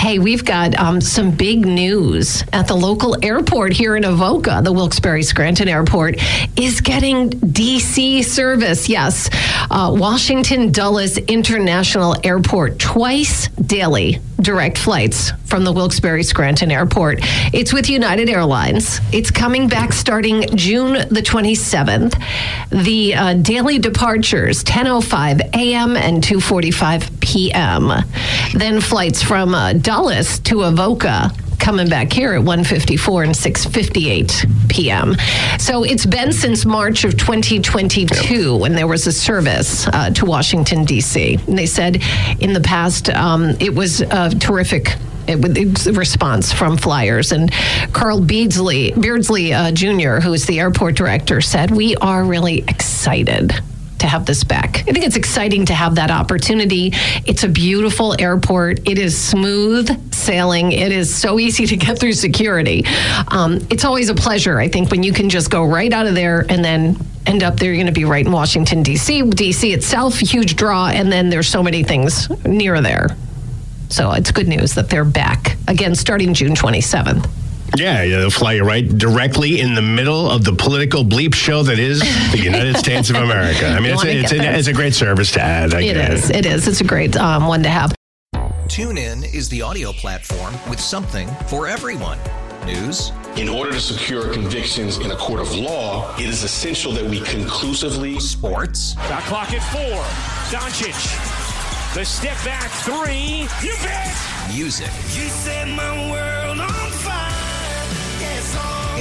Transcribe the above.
Hey, we've got um, some big news at the local airport here in Avoca. The Wilkes-Barre Scranton Airport is getting DC service. Yes, uh, Washington Dulles International Airport twice daily direct flights from the Wilkes-Barre Scranton Airport. It's with United Airlines. It's coming back starting June the 27th. The uh, daily departures 10:05 a.m. and 2:45 p.m. Then flights from uh, Dulles to Avoca coming back here at 154 and 658 p.m. So it's been since March of 2022 when there was a service uh, to Washington, D.C. And they said in the past um, it was a terrific it was a response from flyers. And Carl Beardsley, Beardsley uh, Jr., who is the airport director, said, We are really excited to have this back. I think it's exciting to have that opportunity. It's a beautiful airport. It is smooth sailing. It is so easy to get through security. Um, it's always a pleasure, I think, when you can just go right out of there and then end up there. You're going to be right in Washington, D.C. D.C. itself, huge draw, and then there's so many things near there. So it's good news that they're back again starting June 27th. Yeah, yeah, they'll fly you right directly in the middle of the political bleep show that is the United States of America. I mean, it's a, it's, a, it's a great service to add. I It get is. It is. It's a great um, one to have. TuneIn is the audio platform with something for everyone. News, In order to secure convictions in a court of law, it is essential that we conclusively sports, Shot clock at four. Doncic. The step back three. You bet. music, You set my world